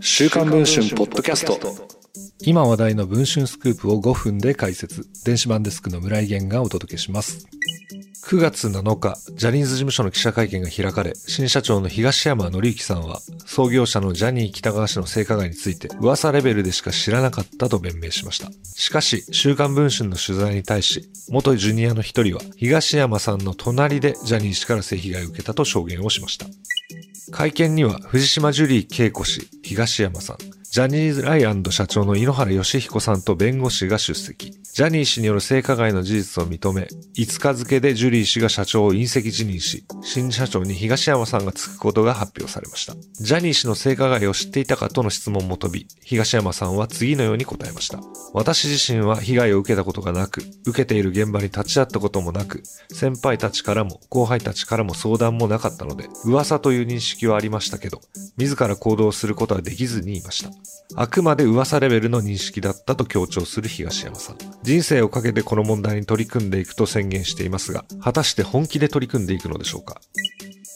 週刊文春ポッドキャスト今話題の文春スクープを5分で解説電子版デスクの村井源がお届けします9月7日、ジャニーズ事務所の記者会見が開かれ、新社長の東山紀之さんは、創業者のジャニー北川氏の性加害について、噂レベルでしか知らなかったと弁明しました。しかし、週刊文春の取材に対し、元ジュニアの一人は、東山さんの隣でジャニー氏から性被害を受けたと証言をしました。会見には、藤島ジュリー恵子氏、東山さん、ジャニーズライアンド社長の井ノ原義彦さんと弁護士が出席。ジャニー氏による性加害の事実を認め、5日付でジュリー氏が社長を隕石辞任し、新社長に東山さんがつくことが発表されました。ジャニー氏の性加害を知っていたかとの質問も飛び、東山さんは次のように答えました。私自身は被害を受けたことがなく、受けている現場に立ち会ったこともなく、先輩たちからも後輩たちからも相談もなかったので、噂という認識はありましたけど、自ら行動することはできずにいました。あくまで噂レベルの認識だったと強調する東山さん。人生をかけてこの問題に取り組んでいくと宣言していますが、果たして本気で取り組んでいくのでしょうか？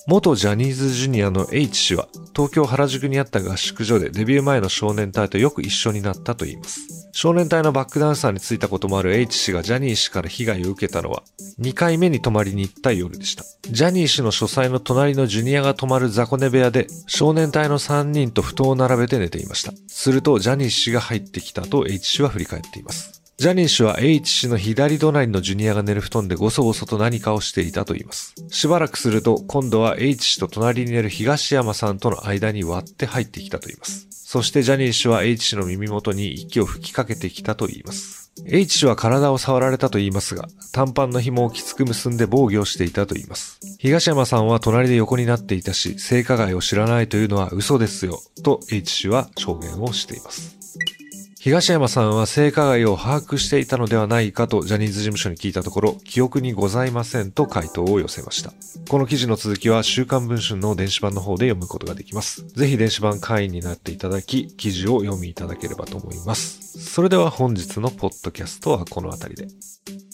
元ジャニーズジュニアの H 氏は、東京原宿にあった合宿所でデビュー前の少年隊とよく一緒になったといいます。少年隊のバックダンサーについたこともある H 氏がジャニー氏から被害を受けたのは、2回目に泊まりに行った夜でした。ジャニー氏の書斎の隣のジュニアが泊まる雑魚寝部屋で、少年隊の3人と布団を並べて寝ていました。すると、ジャニー氏が入ってきたと H 氏は振り返っています。ジャニー氏は H 氏の左隣のジュニアが寝る布団でごそごそと何かをしていたと言います。しばらくすると、今度は H 氏と隣に寝る東山さんとの間に割って入ってきたと言います。そしてジャニー氏は H 氏の耳元に息を吹きかけてきたと言います。H 氏は体を触られたと言いますが、短パンの紐をきつく結んで防御していたと言います。東山さんは隣で横になっていたし、性加害を知らないというのは嘘ですよ、と H 氏は証言をしています。東山さんは性加害を把握していたのではないかとジャニーズ事務所に聞いたところ、記憶にございませんと回答を寄せました。この記事の続きは週刊文春の電子版の方で読むことができます。ぜひ電子版会員になっていただき、記事を読みいただければと思います。それでは本日のポッドキャストはこの辺りで。